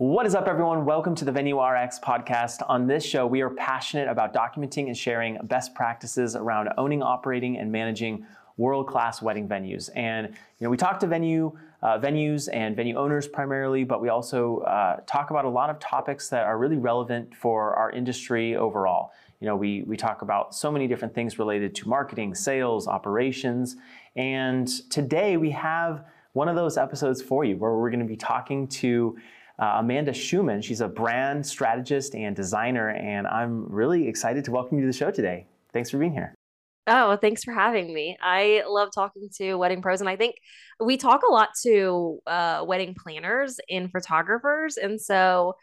What is up, everyone? Welcome to the Venue RX podcast. On this show, we are passionate about documenting and sharing best practices around owning, operating, and managing world-class wedding venues. And you know, we talk to venue uh, venues and venue owners primarily, but we also uh, talk about a lot of topics that are really relevant for our industry overall. You know, we we talk about so many different things related to marketing, sales, operations, and today we have one of those episodes for you where we're going to be talking to uh, Amanda Shuman. She's a brand strategist and designer, and I'm really excited to welcome you to the show today. Thanks for being here. Oh, thanks for having me. I love talking to wedding pros, and I think we talk a lot to uh, wedding planners and photographers, and so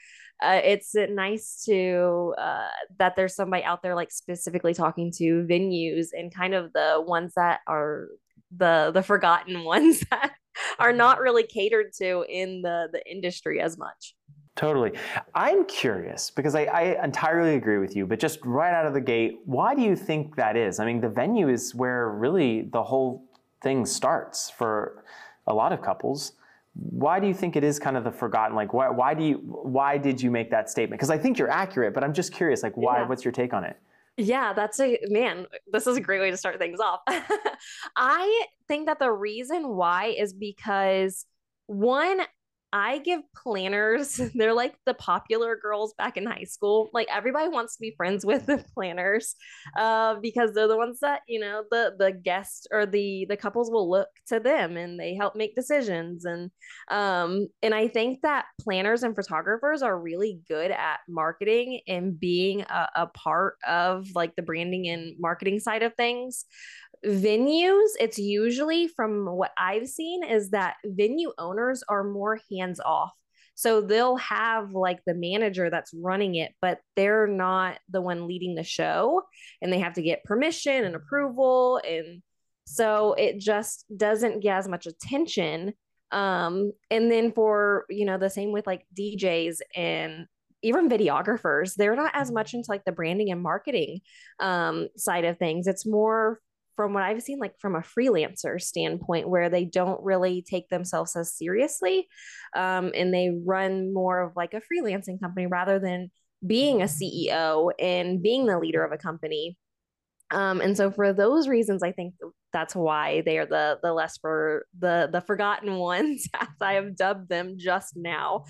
uh, it's nice to uh, that there's somebody out there like specifically talking to venues and kind of the ones that are the the forgotten ones that are not really catered to in the the industry as much. Totally. I'm curious because I, I, entirely agree with you, but just right out of the gate, why do you think that is? I mean, the venue is where really the whole thing starts for a lot of couples. Why do you think it is kind of the forgotten? Like, why, why do you, why did you make that statement? Because I think you're accurate, but I'm just curious, like, why, yeah. what's your take on it? Yeah, that's a man. This is a great way to start things off. I think that the reason why is because one, I give planners, they're like the popular girls back in high school. Like everybody wants to be friends with the planners uh, because they're the ones that, you know, the the guests or the the couples will look to them and they help make decisions. And um and I think that planners and photographers are really good at marketing and being a, a part of like the branding and marketing side of things venues it's usually from what i've seen is that venue owners are more hands off. So they'll have like the manager that's running it but they're not the one leading the show and they have to get permission and approval and so it just doesn't get as much attention. Um and then for you know the same with like djs and even videographers they're not as much into like the branding and marketing um side of things. It's more from what I've seen, like from a freelancer standpoint, where they don't really take themselves as seriously um, and they run more of like a freelancing company rather than being a CEO and being the leader of a company. Um, and so for those reasons, I think that's why they are the the less for the the forgotten ones, as I have dubbed them just now.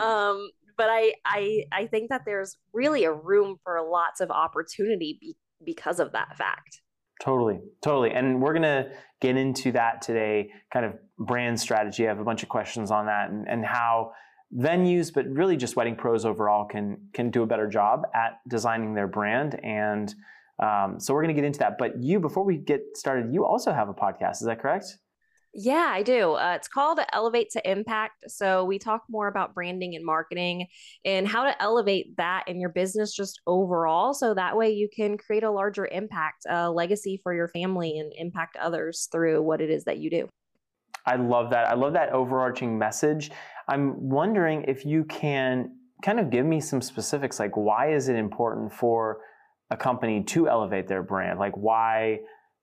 Um, but I I I think that there's really a room for lots of opportunity be, because of that fact. Totally, totally. And we're going to get into that today, kind of brand strategy. I have a bunch of questions on that and, and how venues, but really just wedding pros overall can can do a better job at designing their brand. And um, so we're going to get into that. But you, before we get started, you also have a podcast. Is that correct? Yeah, I do. Uh, it's called Elevate to Impact. So we talk more about branding and marketing and how to elevate that in your business just overall. So that way you can create a larger impact, a legacy for your family and impact others through what it is that you do. I love that. I love that overarching message. I'm wondering if you can kind of give me some specifics like why is it important for a company to elevate their brand? Like why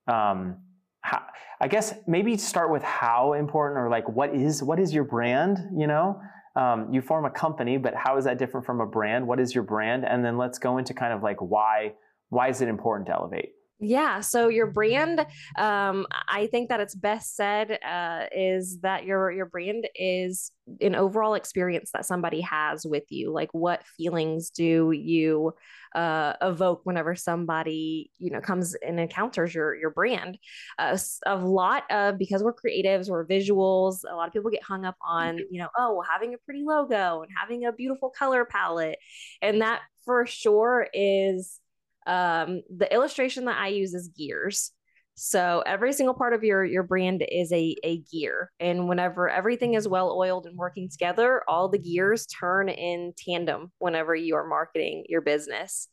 um, how, I guess maybe start with how important or like what is what is your brand? You know, um, you form a company, but how is that different from a brand? What is your brand? And then let's go into kind of like why why is it important to elevate? Yeah. So your brand, um, I think that it's best said uh, is that your your brand is an overall experience that somebody has with you. Like, what feelings do you uh, evoke whenever somebody you know comes and encounters your your brand? Uh, a lot of because we're creatives, we're visuals. A lot of people get hung up on you know oh having a pretty logo and having a beautiful color palette, and that for sure is um, the illustration that I use is gears. So every single part of your your brand is a a gear, and whenever everything is well oiled and working together, all the gears turn in tandem. Whenever you are marketing your business,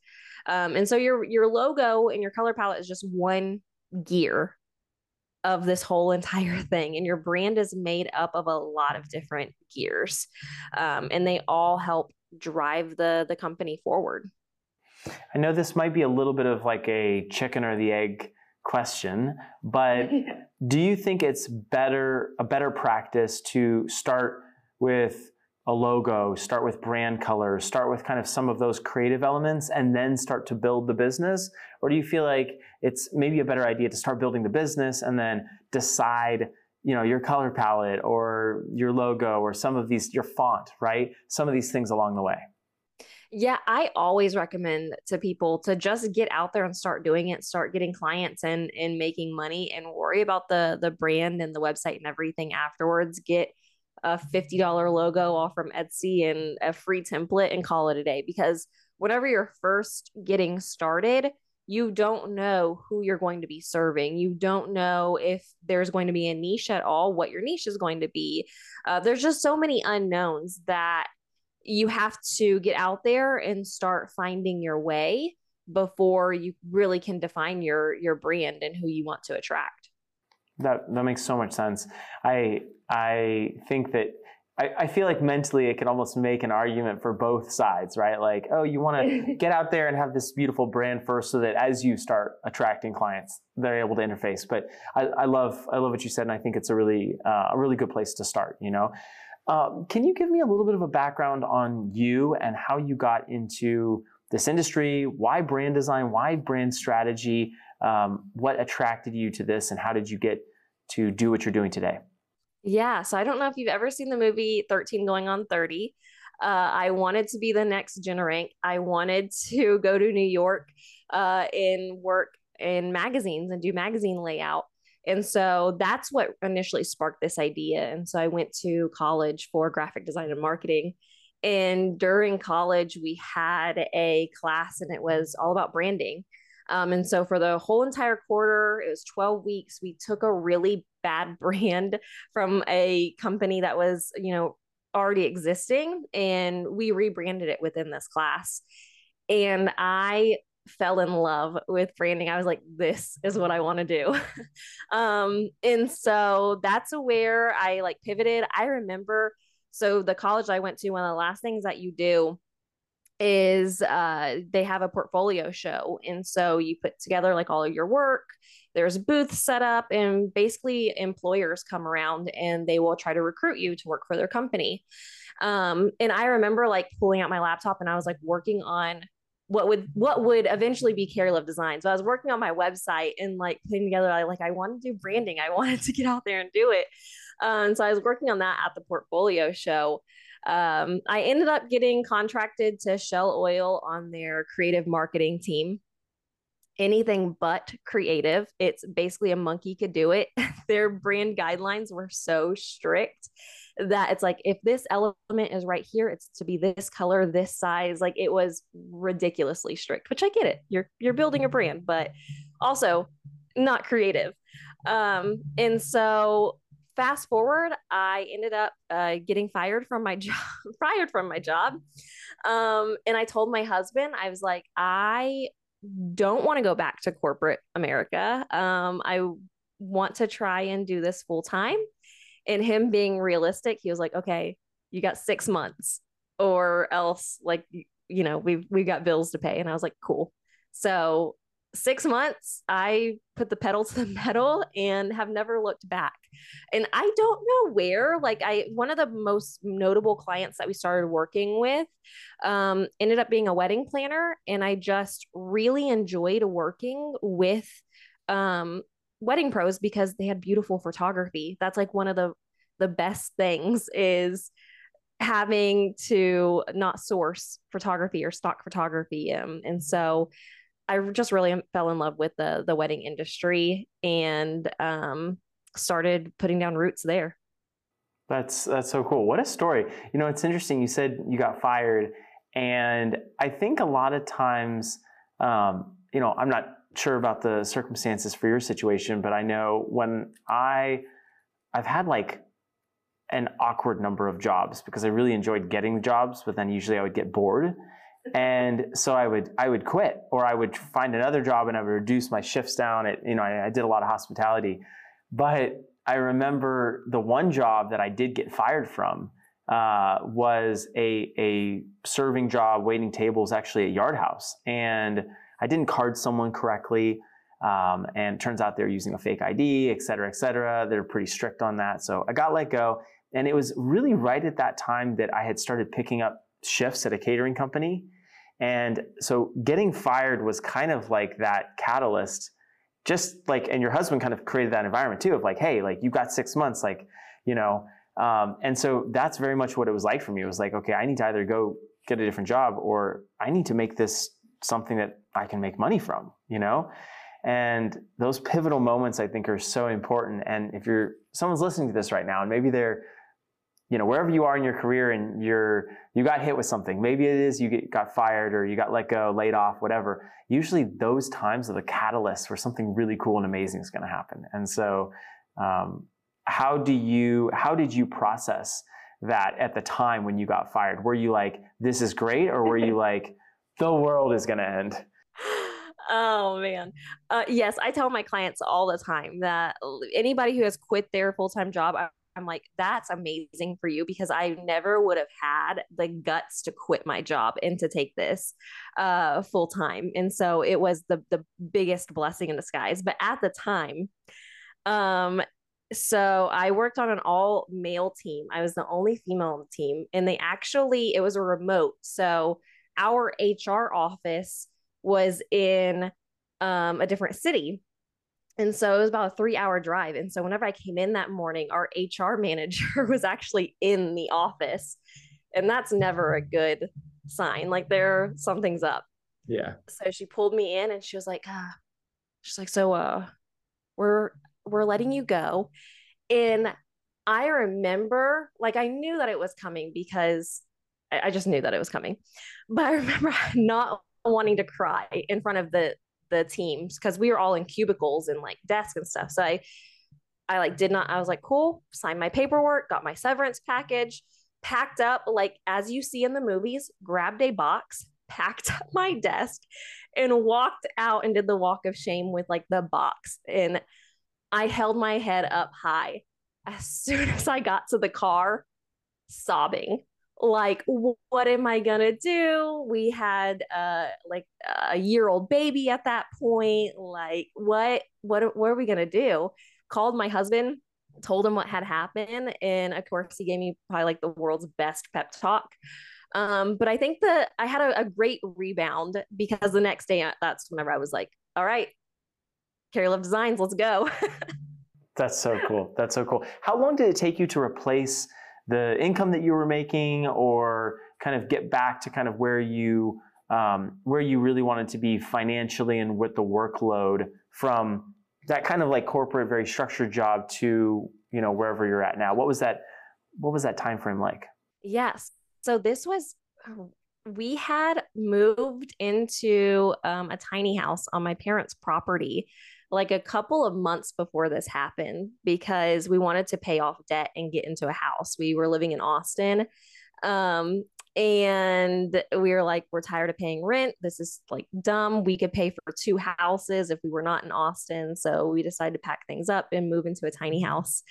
um, and so your your logo and your color palette is just one gear of this whole entire thing, and your brand is made up of a lot of different gears, um, and they all help drive the the company forward. I know this might be a little bit of like a chicken or the egg question, but do you think it's better a better practice to start with a logo, start with brand colors, start with kind of some of those creative elements, and then start to build the business? Or do you feel like it's maybe a better idea to start building the business and then decide, you know, your color palette or your logo or some of these, your font, right? Some of these things along the way. Yeah, I always recommend to people to just get out there and start doing it, start getting clients and and making money and worry about the the brand and the website and everything afterwards. Get a $50 logo off from Etsy and a free template and call it a day because whenever you're first getting started, you don't know who you're going to be serving. You don't know if there's going to be a niche at all, what your niche is going to be. Uh, there's just so many unknowns that you have to get out there and start finding your way before you really can define your your brand and who you want to attract. That that makes so much sense. I I think that I, I feel like mentally it can almost make an argument for both sides, right? Like, oh, you want to get out there and have this beautiful brand first, so that as you start attracting clients, they're able to interface. But I, I love I love what you said, and I think it's a really uh, a really good place to start. You know, um, can you give me a little bit of a background on you and how you got into this industry? Why brand design? Why brand strategy? Um, what attracted you to this and how did you get to do what you're doing today? Yeah. So I don't know if you've ever seen the movie 13 Going on 30. Uh, I wanted to be the next Jenna Rink. I wanted to go to New York uh, and work in magazines and do magazine layout. And so that's what initially sparked this idea. And so I went to college for graphic design and marketing. And during college, we had a class and it was all about branding. Um, and so for the whole entire quarter, it was 12 weeks, we took a really bad brand from a company that was, you know, already existing and we rebranded it within this class. And I fell in love with branding. I was like, this is what I want to do. um, and so that's where I like pivoted. I remember so the college I went to, one of the last things that you do is uh, they have a portfolio show. And so you put together like all of your work, there's booths set up, and basically employers come around and they will try to recruit you to work for their company. Um, and I remember like pulling out my laptop and I was like working on what would what would eventually be Carrylove Design. So I was working on my website and like putting together I like I wanted to do branding. I wanted to get out there and do it. Um, so I was working on that at the portfolio show. Um, I ended up getting contracted to Shell Oil on their creative marketing team. Anything but creative. It's basically a monkey could do it. their brand guidelines were so strict that it's like if this element is right here it's to be this color this size like it was ridiculously strict which i get it you're you're building a brand but also not creative um and so fast forward, I ended up uh, getting fired from my job, fired from my job. Um, and I told my husband, I was like, I don't want to go back to corporate America. Um, I want to try and do this full time. And him being realistic, he was like, okay, you got six months or else like, you know, we've, we've got bills to pay. And I was like, cool. So six months, I put the pedal to the metal and have never looked back. And I don't know where, like, I, one of the most notable clients that we started working with um, ended up being a wedding planner. And I just really enjoyed working with um, wedding pros because they had beautiful photography. That's like one of the, the best things is having to not source photography or stock photography. Um, and so I just really fell in love with the the wedding industry and um, started putting down roots there. That's that's so cool. What a story. You know, it's interesting. You said you got fired, and I think a lot of times, um, you know, I'm not sure about the circumstances for your situation, but I know when I I've had like an awkward number of jobs because I really enjoyed getting jobs, but then usually I would get bored and so I would I would quit or I would find another job and I would reduce my shifts down. It you know I, I, did a lot of hospitality, but I remember the one job that I did get fired from uh, was a a serving job, waiting tables, actually at Yard House, and I didn't card someone correctly. Um, and turns out they're using a fake ID, et cetera, et cetera. They're pretty strict on that. So I got let go. And it was really right at that time that I had started picking up shifts at a catering company. And so getting fired was kind of like that catalyst, just like, and your husband kind of created that environment too of like, hey, like you got six months, like, you know. Um, and so that's very much what it was like for me. It was like, okay, I need to either go get a different job or I need to make this something that I can make money from, you know? And those pivotal moments I think are so important. And if you're someone's listening to this right now and maybe they're you know wherever you are in your career and you're you got hit with something maybe it is you get, got fired or you got let go laid off whatever usually those times are the catalyst where something really cool and amazing is going to happen. And so um, how do you how did you process that at the time when you got fired? Were you like this is great or were you like the world is going to end Oh man. Uh, yes, I tell my clients all the time that anybody who has quit their full time job, I'm like, that's amazing for you because I never would have had the guts to quit my job and to take this uh, full time. And so it was the the biggest blessing in disguise. But at the time, um, so I worked on an all male team. I was the only female on the team, and they actually it was a remote. So our HR office was in um, a different city and so it was about a three hour drive. And so whenever I came in that morning, our HR manager was actually in the office. And that's never a good sign. Like there, something's up. Yeah. So she pulled me in and she was like, ah, she's like, so uh we're we're letting you go. And I remember like I knew that it was coming because I, I just knew that it was coming. But I remember not wanting to cry in front of the the teams because we were all in cubicles and like desks and stuff. So I, I like did not. I was like, cool. Signed my paperwork, got my severance package, packed up like as you see in the movies. Grabbed a box, packed up my desk, and walked out and did the walk of shame with like the box. And I held my head up high. As soon as I got to the car, sobbing like what am i gonna do? We had uh like a year old baby at that point like what what what are we gonna do? Called my husband told him what had happened and of course he gave me probably like the world's best pep talk. Um but i think that i had a, a great rebound because the next day uh, that's whenever i was like all right Carrylove Designs let's go. That's so cool. That's so cool. How long did it take you to replace the income that you were making or kind of get back to kind of where you um, where you really wanted to be financially and with the workload from that kind of like corporate very structured job to you know wherever you're at now. What was that what was that time frame like? Yes. So this was we had moved into um, a tiny house on my parents property like a couple of months before this happened because we wanted to pay off debt and get into a house. We were living in Austin. Um, and we were like, we're tired of paying rent. This is like dumb. We could pay for two houses if we were not in Austin. So we decided to pack things up and move into a tiny house.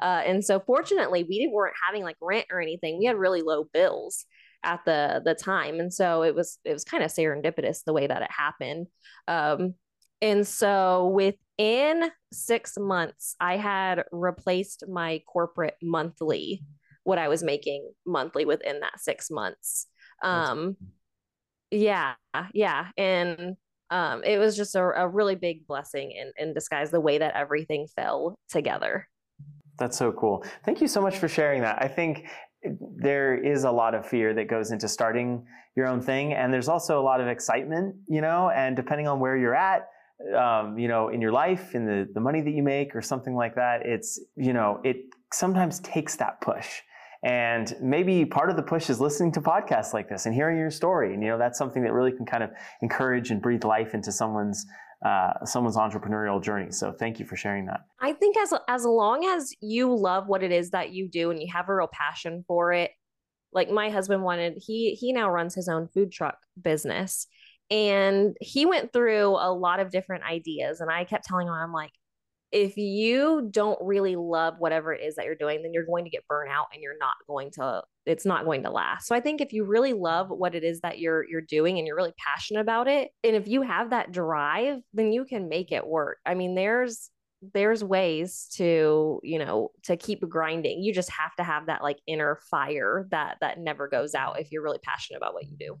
Uh, and so fortunately, we weren't having like rent or anything. We had really low bills at the the time and so it was it was kind of serendipitous the way that it happened um and so within six months, I had replaced my corporate monthly, what I was making monthly within that six months. Um, yeah, yeah. And um, it was just a, a really big blessing in, in disguise, the way that everything fell together. That's so cool. Thank you so much for sharing that. I think there is a lot of fear that goes into starting your own thing and there's also a lot of excitement you know and depending on where you're at um, you know, in your life, in the, the money that you make or something like that, it's, you know, it sometimes takes that push. And maybe part of the push is listening to podcasts like this and hearing your story. And, you know, that's something that really can kind of encourage and breathe life into someone's uh, someone's entrepreneurial journey. So thank you for sharing that. I think as as long as you love what it is that you do and you have a real passion for it, like my husband wanted, he he now runs his own food truck business and he went through a lot of different ideas. And I kept telling him, I'm like, if you don't really love whatever it is that you're doing, then you're going to get burnt out and you're not going to, it's not going to last. So I think if you really love what it is that you're you're doing and you're really passionate about it, and if you have that drive, then you can make it work. I mean, there's there's ways to you know to keep grinding you just have to have that like inner fire that that never goes out if you're really passionate about what you do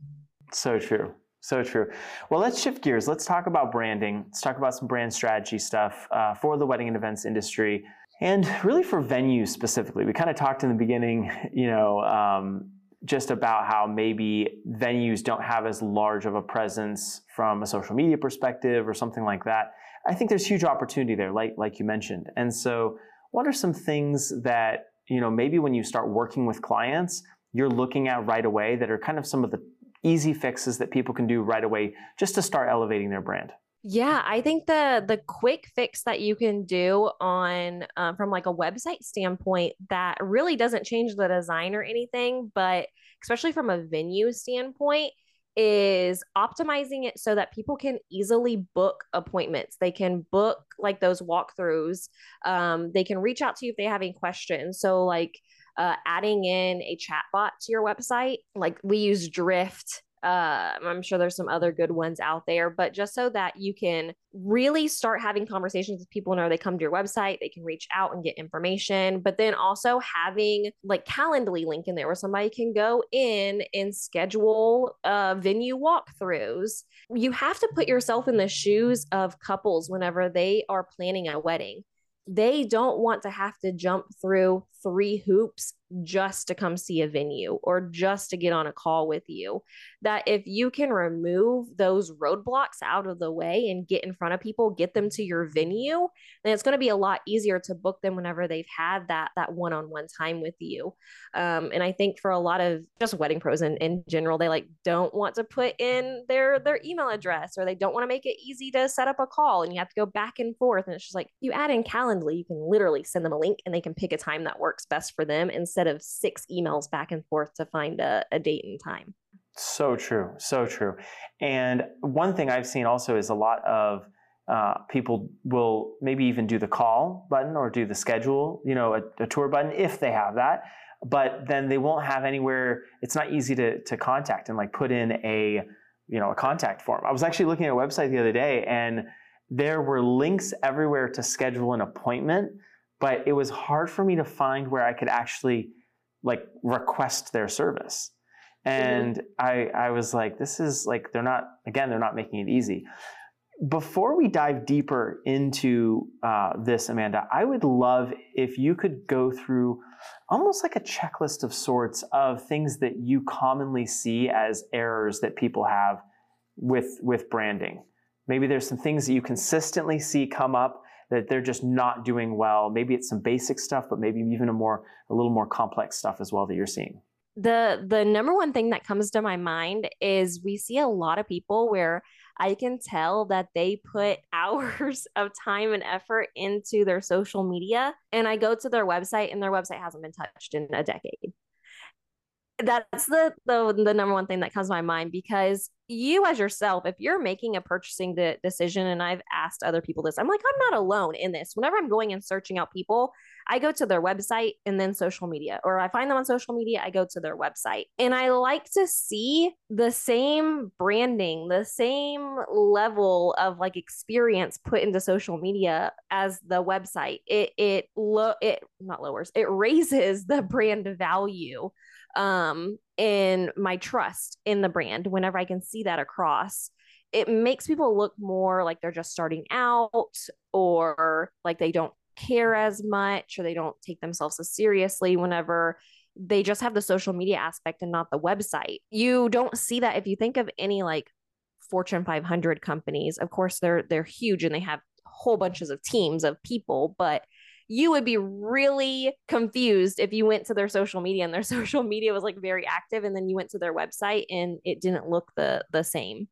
so true so true. Well let's shift gears. Let's talk about branding. Let's talk about some brand strategy stuff uh, for the wedding and events industry and really for venues specifically. We kind of talked in the beginning you know um, just about how maybe venues don't have as large of a presence from a social media perspective or something like that. I think there's huge opportunity there, like like you mentioned. And so, what are some things that you know maybe when you start working with clients, you're looking at right away that are kind of some of the easy fixes that people can do right away just to start elevating their brand? Yeah, I think the the quick fix that you can do on um, from like a website standpoint that really doesn't change the design or anything, but especially from a venue standpoint is optimizing it so that people can easily book appointments. They can book like those walkthroughs. Um, they can reach out to you if they have any questions. So, like uh, adding in a chat bot to your website, like we use Drift uh, I'm sure there's some other good ones out there, but just so that you can really start having conversations with people know they come to your website, they can reach out and get information, but then also having like Calendly link in there where somebody can go in and schedule uh, venue walkthroughs. You have to put yourself in the shoes of couples whenever they are planning a wedding. They don't want to have to jump through three hoops just to come see a venue or just to get on a call with you. That if you can remove those roadblocks out of the way and get in front of people, get them to your venue, then it's going to be a lot easier to book them whenever they've had that that one-on-one time with you. Um, and I think for a lot of just wedding pros in, in general, they like don't want to put in their their email address or they don't want to make it easy to set up a call and you have to go back and forth. And it's just like you add in Calendly, you can literally send them a link and they can pick a time that works best for them instead of six emails back and forth to find a, a date and time. So true, so true. And one thing I've seen also is a lot of uh, people will maybe even do the call button or do the schedule, you know, a, a, tour button if they have that. But then they won't have anywhere. It's not easy to to contact and like put in a you know a contact form. I was actually looking at a website the other day and there were links everywhere to schedule an appointment but it was hard for me to find where I could actually like request their service. And mm-hmm. I, I was like, this is like, they're not, again, they're not making it easy. Before we dive deeper into uh, this, Amanda, I would love if you could go through almost like a checklist of sorts of things that you commonly see as errors that people have with, with branding. Maybe there's some things that you consistently see come up that they're just not doing well. Maybe it's some basic stuff, but maybe even a more a little more complex stuff as well that you're seeing. The the number one thing that comes to my mind is we see a lot of people where I can tell that they put hours of time and effort into their social media and I go to their website and their website hasn't been touched in a decade that's the, the the number one thing that comes to my mind because you as yourself if you're making a purchasing de- decision and i've asked other people this i'm like i'm not alone in this. Whenever i'm going and searching out people i go to their website and then social media or i find them on social media i go to their website and i like to see the same branding the same level of like experience put into social media as the website it it lo- it not lowers it raises the brand value um, in my trust in the brand whenever I can see that across. It makes people look more like they're just starting out or like they don't care as much or they don't take themselves as seriously whenever they just have the social media aspect and not the website. You don't see that if you think of any like Fortune 500 companies. Of course, they're they're huge and they have whole bunches of teams of people, but you would be really confused if you went to their social media and their social media was like very active and then you went to their website and it didn't look the the same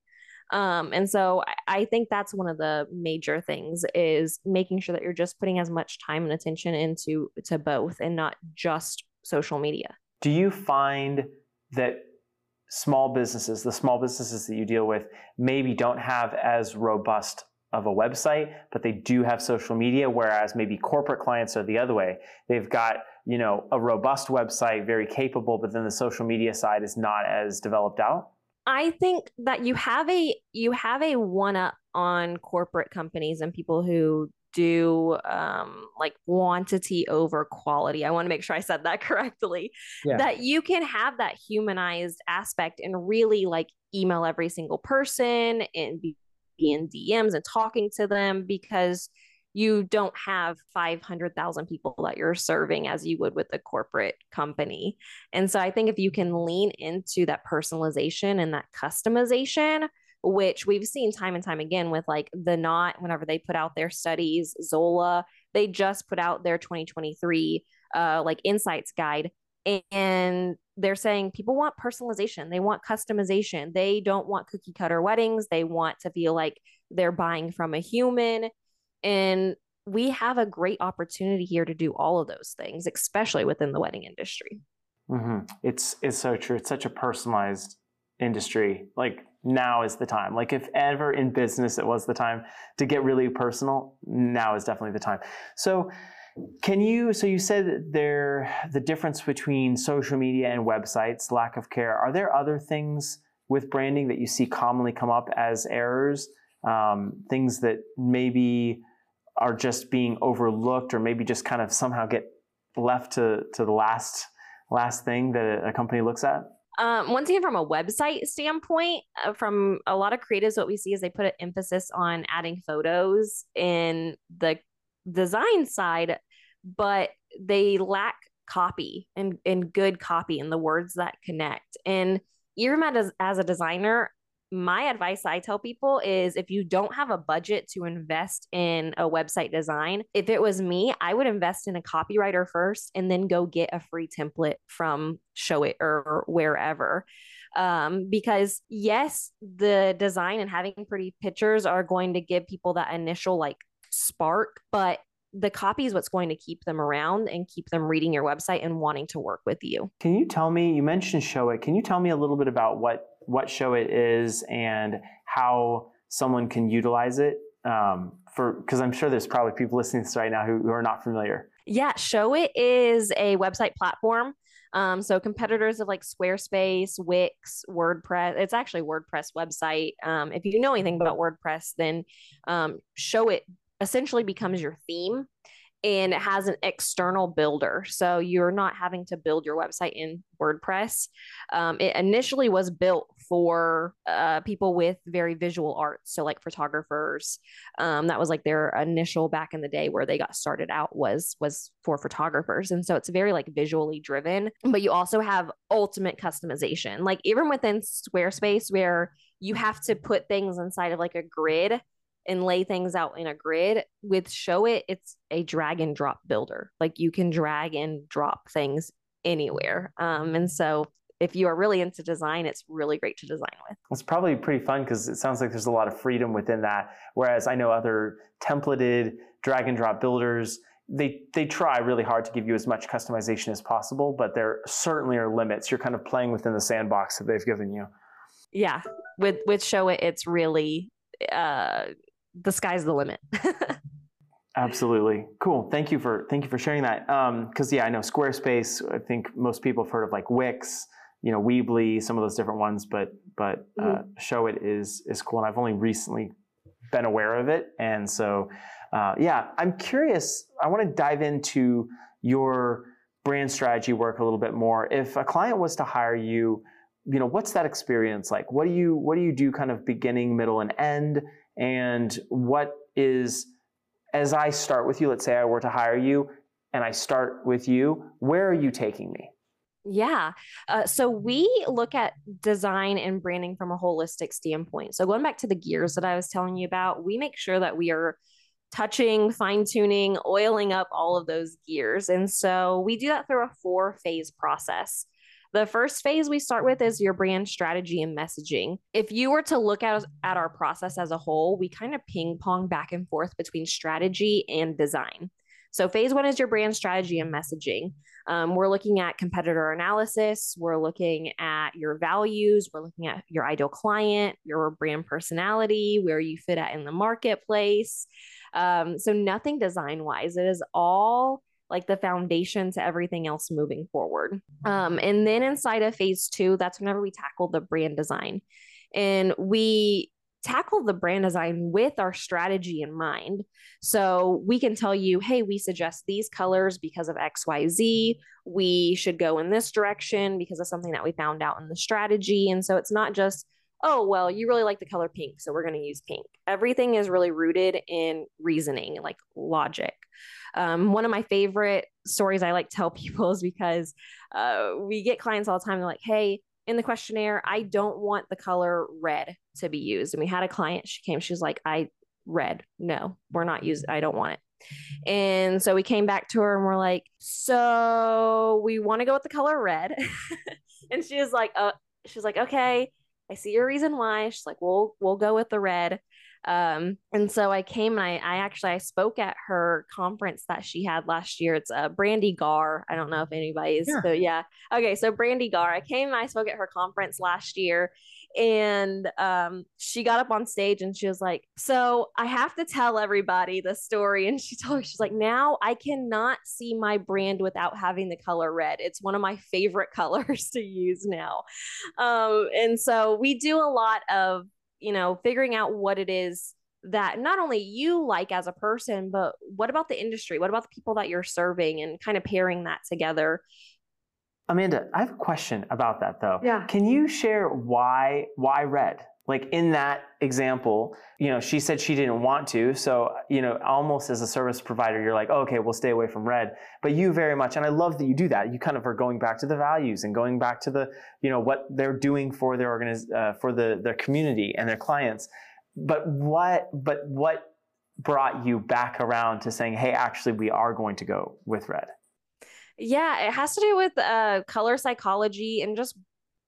um, and so I, I think that's one of the major things is making sure that you're just putting as much time and attention into to both and not just social media do you find that small businesses the small businesses that you deal with maybe don't have as robust of a website, but they do have social media, whereas maybe corporate clients are the other way. They've got, you know, a robust website, very capable, but then the social media side is not as developed out. I think that you have a you have a one up on corporate companies and people who do um, like quantity over quality. I want to make sure I said that correctly. Yeah. That you can have that humanized aspect and really like email every single person and be in DMs and talking to them because you don't have 500,000 people that you're serving as you would with a corporate company. And so I think if you can lean into that personalization and that customization, which we've seen time and time again with like the Knot, whenever they put out their studies, Zola, they just put out their 2023 uh, like insights guide. And they're saying people want personalization, they want customization, they don't want cookie cutter weddings, they want to feel like they're buying from a human. And we have a great opportunity here to do all of those things, especially within the wedding industry. Mm-hmm. It's it's so true. It's such a personalized industry. Like now is the time. Like if ever in business it was the time to get really personal, now is definitely the time. So can you so you said there the difference between social media and websites, lack of care. Are there other things with branding that you see commonly come up as errors? Um, things that maybe are just being overlooked or maybe just kind of somehow get left to to the last last thing that a company looks at? Um, one thing from a website standpoint, uh, from a lot of creatives, what we see is they put an emphasis on adding photos in the design side, but they lack copy and, and good copy and the words that connect. And even as, as a designer, my advice I tell people is if you don't have a budget to invest in a website design, if it was me, I would invest in a copywriter first and then go get a free template from Showit or wherever. Um, because yes, the design and having pretty pictures are going to give people that initial like spark, but the copy is what's going to keep them around and keep them reading your website and wanting to work with you. Can you tell me, you mentioned Showit. Can you tell me a little bit about what what Showit is and how someone can utilize it um, for because I'm sure there's probably people listening to this right now who, who are not familiar. Yeah, Showit is a website platform. Um, so competitors of like Squarespace, Wix, WordPress. It's actually WordPress website. Um, if you know anything about WordPress, then um, Showit essentially becomes your theme and it has an external builder. So you're not having to build your website in WordPress. Um, it initially was built for uh, people with very visual arts, so like photographers. Um, that was like their initial back in the day where they got started out was was for photographers, and so it's very like visually driven. But you also have ultimate customization, like even within Squarespace, where you have to put things inside of like a grid and lay things out in a grid. With Showit it's a drag and drop builder. Like you can drag and drop things anywhere. Um, and so if you are really into design, it's really great to design with. It's probably pretty fun because it sounds like there's a lot of freedom within that. Whereas I know other templated drag and drop builders, they they try really hard to give you as much customization as possible, but there certainly are limits. You're kind of playing within the sandbox that they've given you. Yeah, with with Showit, it's really uh, the sky's the limit. Absolutely. Cool. Thank you for thank you for sharing that. Because um, yeah, I know Squarespace. I think most people have heard of like Wix, you know, Weebly, some of those different ones. But but uh, mm-hmm. Showit is is cool, and I've only recently been aware of it. And so uh, yeah, I'm curious. I want to dive into your brand strategy work a little bit more. If a client was to hire you, you know, what's that experience like? What do you what do you do, kind of beginning, middle, and end? and what is as I start with you, let's say I were to hire you and I start with you, where are you taking me? Yeah. Uh, so we look at design and branding from a holistic standpoint. So going back to the gears that I was telling you about, we make sure that we are touching, fine tuning, oiling up all of those gears. And so we do that through a four phase process. The first phase we start with is your brand strategy and messaging. If you were to look at, at our process as a whole, we kind of ping pong back and forth between strategy and design. So, phase one is your brand strategy and messaging. Um, we're looking at competitor analysis. We're looking at your values. We're looking at your ideal client, your brand personality, where you fit at in the marketplace. Um, so, nothing design wise. It is all like the foundation to everything else moving forward. Um, and then inside of phase two, that's whenever we tackle the brand design. And we tackle the brand design with our strategy in mind. So we can tell you, hey, we suggest these colors because of XYZ. We should go in this direction because of something that we found out in the strategy. And so it's not just, oh, well, you really like the color pink, so we're going to use pink. Everything is really rooted in reasoning, like logic. Um, one of my favorite stories I like to tell people is because uh, we get clients all the time. They're like, hey, in the questionnaire, I don't want the color red to be used. And we had a client, she came, she was like, I red, no, we're not using, I don't want it. And so we came back to her and we're like, so we want to go with the color red. and she was like, uh, she's like, okay, I see your reason why. She's like, we'll, we'll go with the red. Um, and so I came and I, I actually I spoke at her conference that she had last year. It's a uh, Brandy Gar. I don't know if anybody's yeah. so yeah. Okay, so Brandy Gar. I came and I spoke at her conference last year and um, she got up on stage and she was like, So I have to tell everybody the story. And she told me, She's like, Now I cannot see my brand without having the color red. It's one of my favorite colors to use now. Um, and so we do a lot of you know, figuring out what it is that not only you like as a person, but what about the industry? What about the people that you're serving and kind of pairing that together? Amanda, I have a question about that though. Yeah. Can you share why why red? Like in that example you know she said she didn't want to so you know almost as a service provider you're like oh, okay we'll stay away from red. But you very much and i love that you do that. You kind of are going back to the values and going back to the you know what they're doing for their organiz- uh, for the their community and their clients. But what but what brought you back around to saying hey actually we are going to go with red? Yeah, it has to do with uh, color psychology and just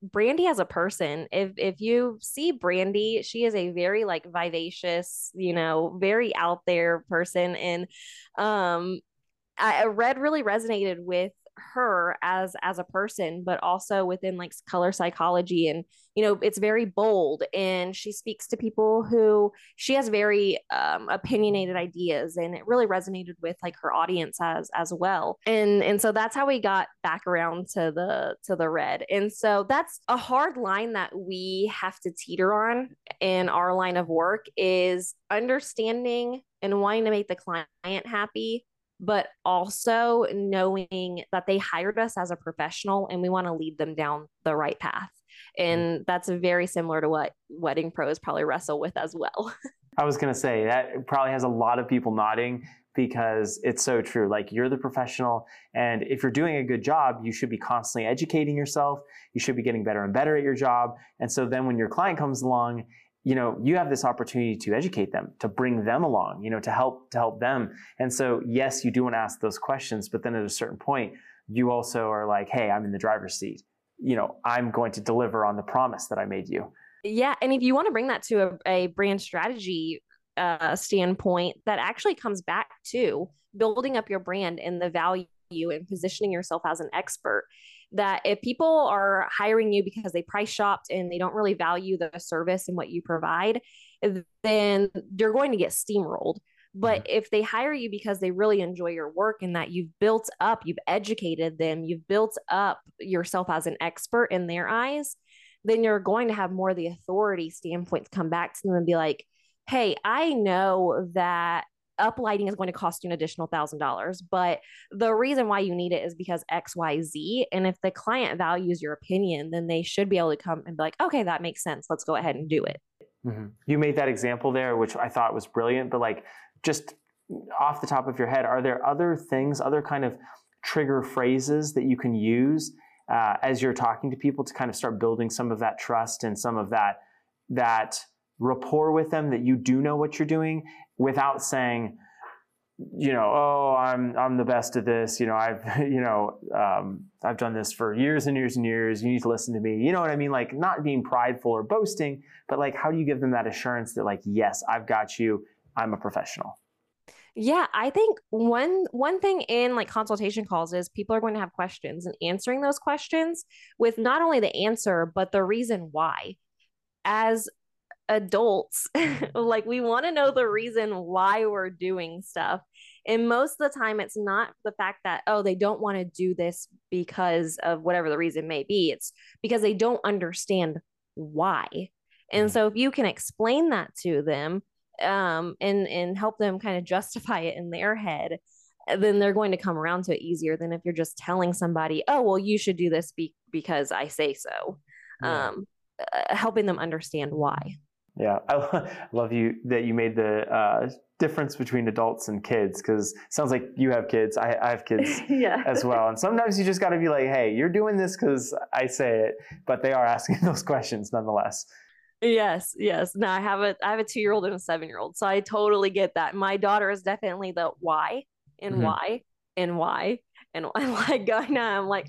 Brandy as a person, if if you see Brandy, she is a very like vivacious, you know, very out there person, and um, I, red really resonated with her as as a person but also within like color psychology and you know it's very bold and she speaks to people who she has very um, opinionated ideas and it really resonated with like her audience as as well. And and so that's how we got back around to the to the red. And so that's a hard line that we have to teeter on in our line of work is understanding and wanting to make the client happy but also knowing that they hired us as a professional and we want to lead them down the right path. Mm-hmm. And that's very similar to what wedding pros probably wrestle with as well. I was going to say that probably has a lot of people nodding because it's so true. Like you're the professional, and if you're doing a good job, you should be constantly educating yourself. You should be getting better and better at your job. And so then when your client comes along you know you have this opportunity to educate them to bring them along you know to help to help them. And so yes you do want to ask those questions but then at a certain point you also are like hey i'm in the driver's seat. You know i'm going to deliver on the promise that i made you. Yeah and if you want to bring that to a, a brand strategy uh, standpoint that actually comes back to building up your brand and the value and positioning yourself as an expert that if people are hiring you because they price shopped and they don't really value the service and what you provide, then they're going to get steamrolled. But mm-hmm. if they hire you because they really enjoy your work and that you've built up, you've educated them, you've built up yourself as an expert in their eyes, then you're going to have more of the authority standpoint to come back to them and be like, hey, I know that uplighting is going to cost you an additional thousand dollars but the reason why you need it is because xyz and if the client values your opinion then they should be able to come and be like okay that makes sense. Let's go ahead and do it. Mm-hmm. you made that example there which i thought was brilliant but like just off the top of your head are there other things other kind of trigger phrases that you can use uh, as you're talking to people to kind of start building some of that trust and some of that that rapport with them that you do know what you're doing without saying, you know, oh, I'm I'm the best at this. You know, I've you know um, I've done this for years and years and years. You need to listen to me. You know what I mean? Like not being prideful or boasting, but like how do you give them that assurance that like yes, I've got you. I'm a professional. Yeah, I think one one thing in like consultation calls is people are going to have questions and answering those questions with not only the answer but the reason why. As adults like we want to know the reason why we're doing stuff and most of the time it's not the fact that oh they don't want to do this because of whatever the reason may be it's because they don't understand why And Mhm. so if you can explain that to them um, and and help them kind of justify it in their head, uh, then they're going to come around to it easier than if you're just telling somebody, "Oh, well, you should do this be- because I say so." Yeah. Um, uh, helping them understand why. Yeah, I love you that you made the uh, difference between adults and kids because sounds like you have kids. I, I have kids yeah. as well, and sometimes you just got to be like, "Hey, you're doing this because I say it," but they are asking those questions nonetheless. Yes, yes. No, I have a I have a two year old and a seven year old, so I totally get that. My daughter is definitely the why and Mhm. why and why and I'm like going I'm like,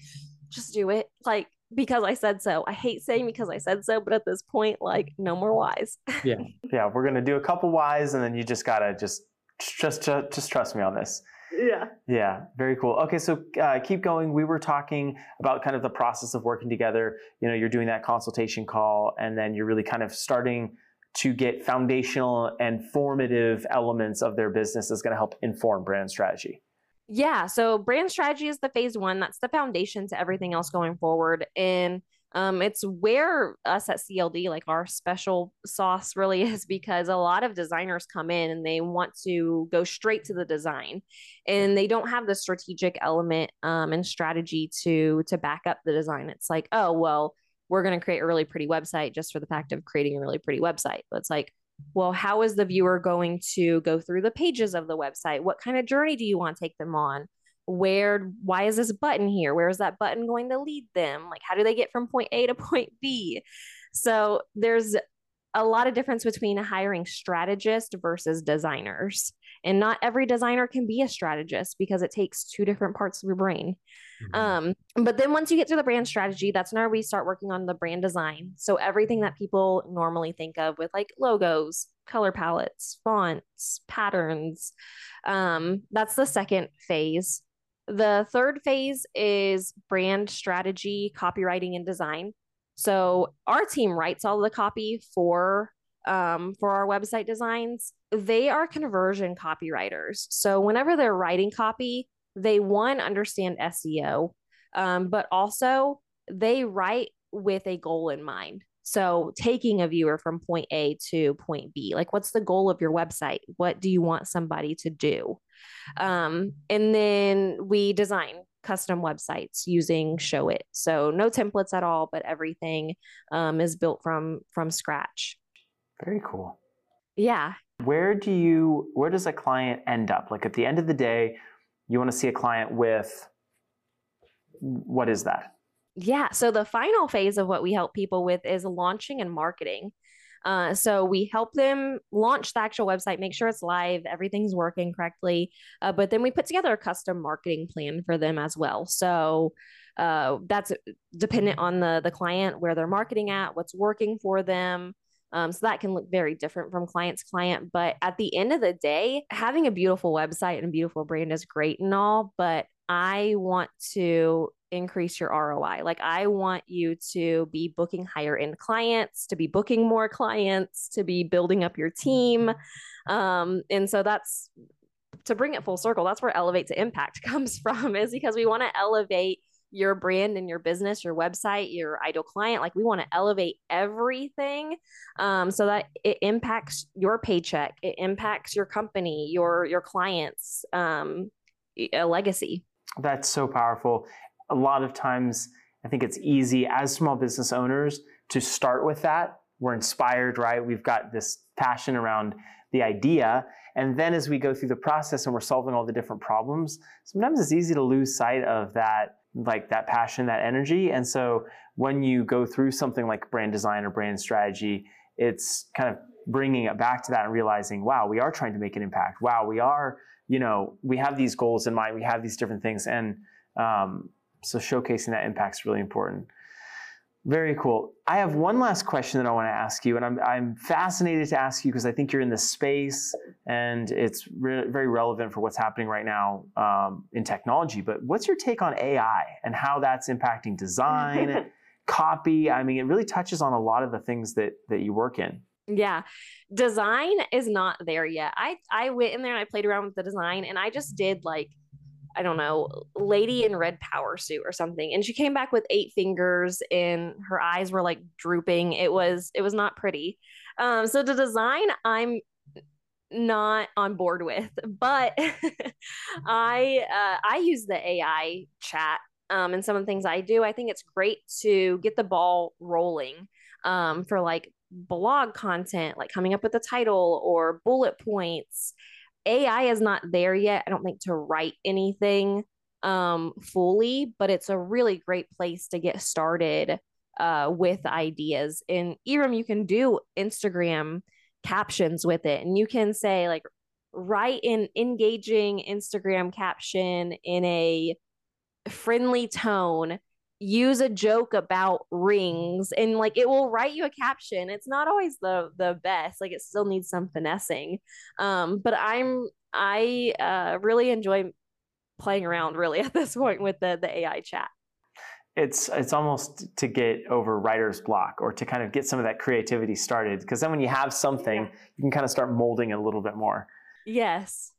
just do it, like because I said so. I hate saying because I said so, but at this point, like no more whys. Yeah, Yeah. we're gonna do a couple whys, and then you just gotta just just just, just trust me on this. yeah. Yeah, very cool. Okay, so uh, keep going. We were talking about kind of the process of working together. You know, you're doing that consultation call, and then you're really kind of starting to get foundational and formative elements of their business that's going to help inform brand strategy. Yeah. So brand strategy is the phase one. That's the foundation to everything else going forward. And um, it's where us at CLD, like our special sauce really is because a lot of designers come in and they want to go straight to the design and they don't have the strategic element um, and strategy to to back up the design. It's like, oh, well, we're going to create a really pretty website just for the fact of creating a really pretty website. But it's like, well, how is the viewer going to go through the pages of the website? What kind of journey do you want to take them on? Where, why is this button here? Where is that button going to lead them? Like, how do they get from point A to point B? So there's a lot of difference between hiring strategists versus designers. And not every designer can be a strategist because it takes two different parts of your brain. Um, but then once you get to the brand strategy, that's where we start working on the brand design. So everything that people normally think of with like logos, color palettes, fonts, patterns, um, that's the second phase. The third phase is brand strategy, copywriting, and design. So our team writes all the copy for um, for our website designs. They are conversion copywriters. So whenever they're writing copy, they one understand SEO, um, but also they write with a goal in mind. So taking a viewer from point A to point B, like what's the goal of your website? What do you want somebody to do? Um, and then we design custom websites using Showit So no templates at all, but everything um, is built from from scratch. Very cool. Yeah, Where do you where does a client end up? Like at the end of the day, you want to see a client with what is that? Yeah. So the final phase of what we help people with is launching and marketing. Uh, so we help them launch the actual website, make sure it's live, everything's working correctly. Uh, but then we put together a custom marketing plan for them as well. So uh, that's dependent on the the client, where they're marketing at, what's working for them. Um, so that can look very different from client to client. But at the end of the day, having a beautiful website and a beautiful brand is great and all, but I want to increase your ROI. Like I want you to be booking higher end clients, to be booking more clients, to be building up your team. Um, and so that's to bring it full circle. That's where elevate to impact comes from is because we want to elevate your brand and your business, your website, your ideal client. Like we want to elevate everything um, so that it impacts your paycheck, it impacts your company, your your clients, um, a legacy. That's so powerful. A lot of times, I think it's easy as small business owners to start with that. We're inspired, right? We've got this passion around the idea. And then as we go through the process and we're solving all the different problems, sometimes it's easy to lose sight of that, like that passion, that energy. And so when you go through something like brand design or brand strategy, it's kind of bringing it back to that and realizing, wow, we are trying to make an impact. Wow, we are, you know, we have these goals in mind. We have these different things. And um, so showcasing that impact is really important. Very cool. I have one last question that I want to ask you, and I'm, I'm fascinated to ask you because I think you're in this space and it's re- very relevant for what's happening right now um, in technology. But what's your take on AI and how that's impacting design, copy? I mean, it really touches on a lot of the things that that you work in. Yeah. Design is not there yet. I I went in there and I played around with the design and I just did like I don't know, lady in red power suit or something. And she came back with eight fingers and her eyes were like drooping. It was it was not pretty. Um, so the design I'm not on board with, but I uh, I use the AI chat um, and some of the things I do. I think it's great to get the ball rolling um, for like blog content, like coming up with a title or bullet points. AI is not there yet, I don't think, to write anything um, fully, but it's a really great place to get started uh, with ideas. In Erum, you can do Instagram captions with it, and you can say, like, write an engaging Instagram caption in a friendly tone use a joke about rings and like it will write you a caption. It's not always the the best like it still needs some finessing. Um but i'm i uh really enjoy playing around really at this point with the the ai chat. It's it's almost to get over writer's block or to kind of get some of that creativity started because then when you have something you can kind of start molding it a little bit more. Yes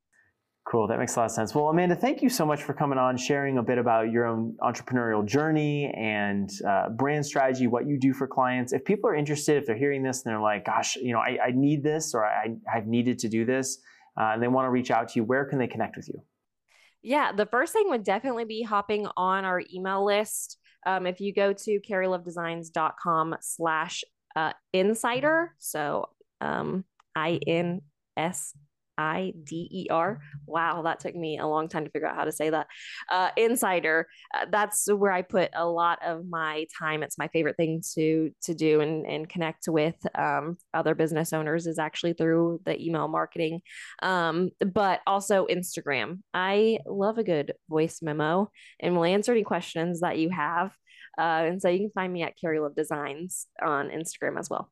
Cool, that makes a lot of sense. Well, Amanda, thank you so much for coming on, sharing a bit about your own entrepreneurial journey and uh, brand strategy, what you do for clients. If people are interested, if they're hearing this and they're like, gosh, you know, I, I need this or I, I've needed to do this, uh, and they want to reach out to you, where can they connect with you? Yeah, the first thing would definitely be hopping on our email list. Um, if you go to carrylovedesigns.com slash uh, insider, so um, I N S I D E R. Wow, that took me a long time to figure out how to say that. Uh, insider. Uh, that's where I put a lot of my time. It's my favorite thing to to do and and connect with um, other business owners is actually through the email marketing, um, but also Instagram. I love a good voice memo and will answer any questions that you have. Uh, and so you can find me at Carrylove Designs on Instagram as well.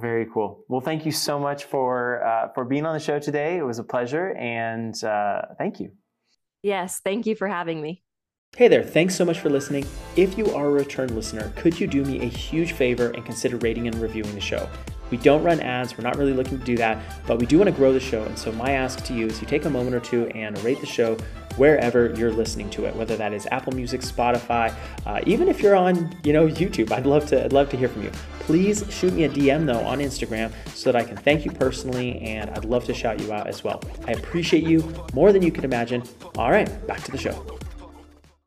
Very cool. Well, thank you so much for uh, for being on the show today. It was a pleasure, and uh, thank you. Yes, thank you for having me. Hey there, thanks so much for listening. If you are a return listener, could you do me a huge favor and consider rating and reviewing the show? We don't run ads, we're not really looking to do that, but we do want to grow the show. And so, my ask to you is you take a moment or two and rate the show wherever you're listening to it, whether that is Apple Music, Spotify, uh, even if you're on, you know, YouTube. I'd love to, I'd love to hear from you. Please shoot me a DM though on Instagram so that I can thank you personally, and I'd love to shout you out as well. I appreciate you more than you can imagine. All right, back to the show.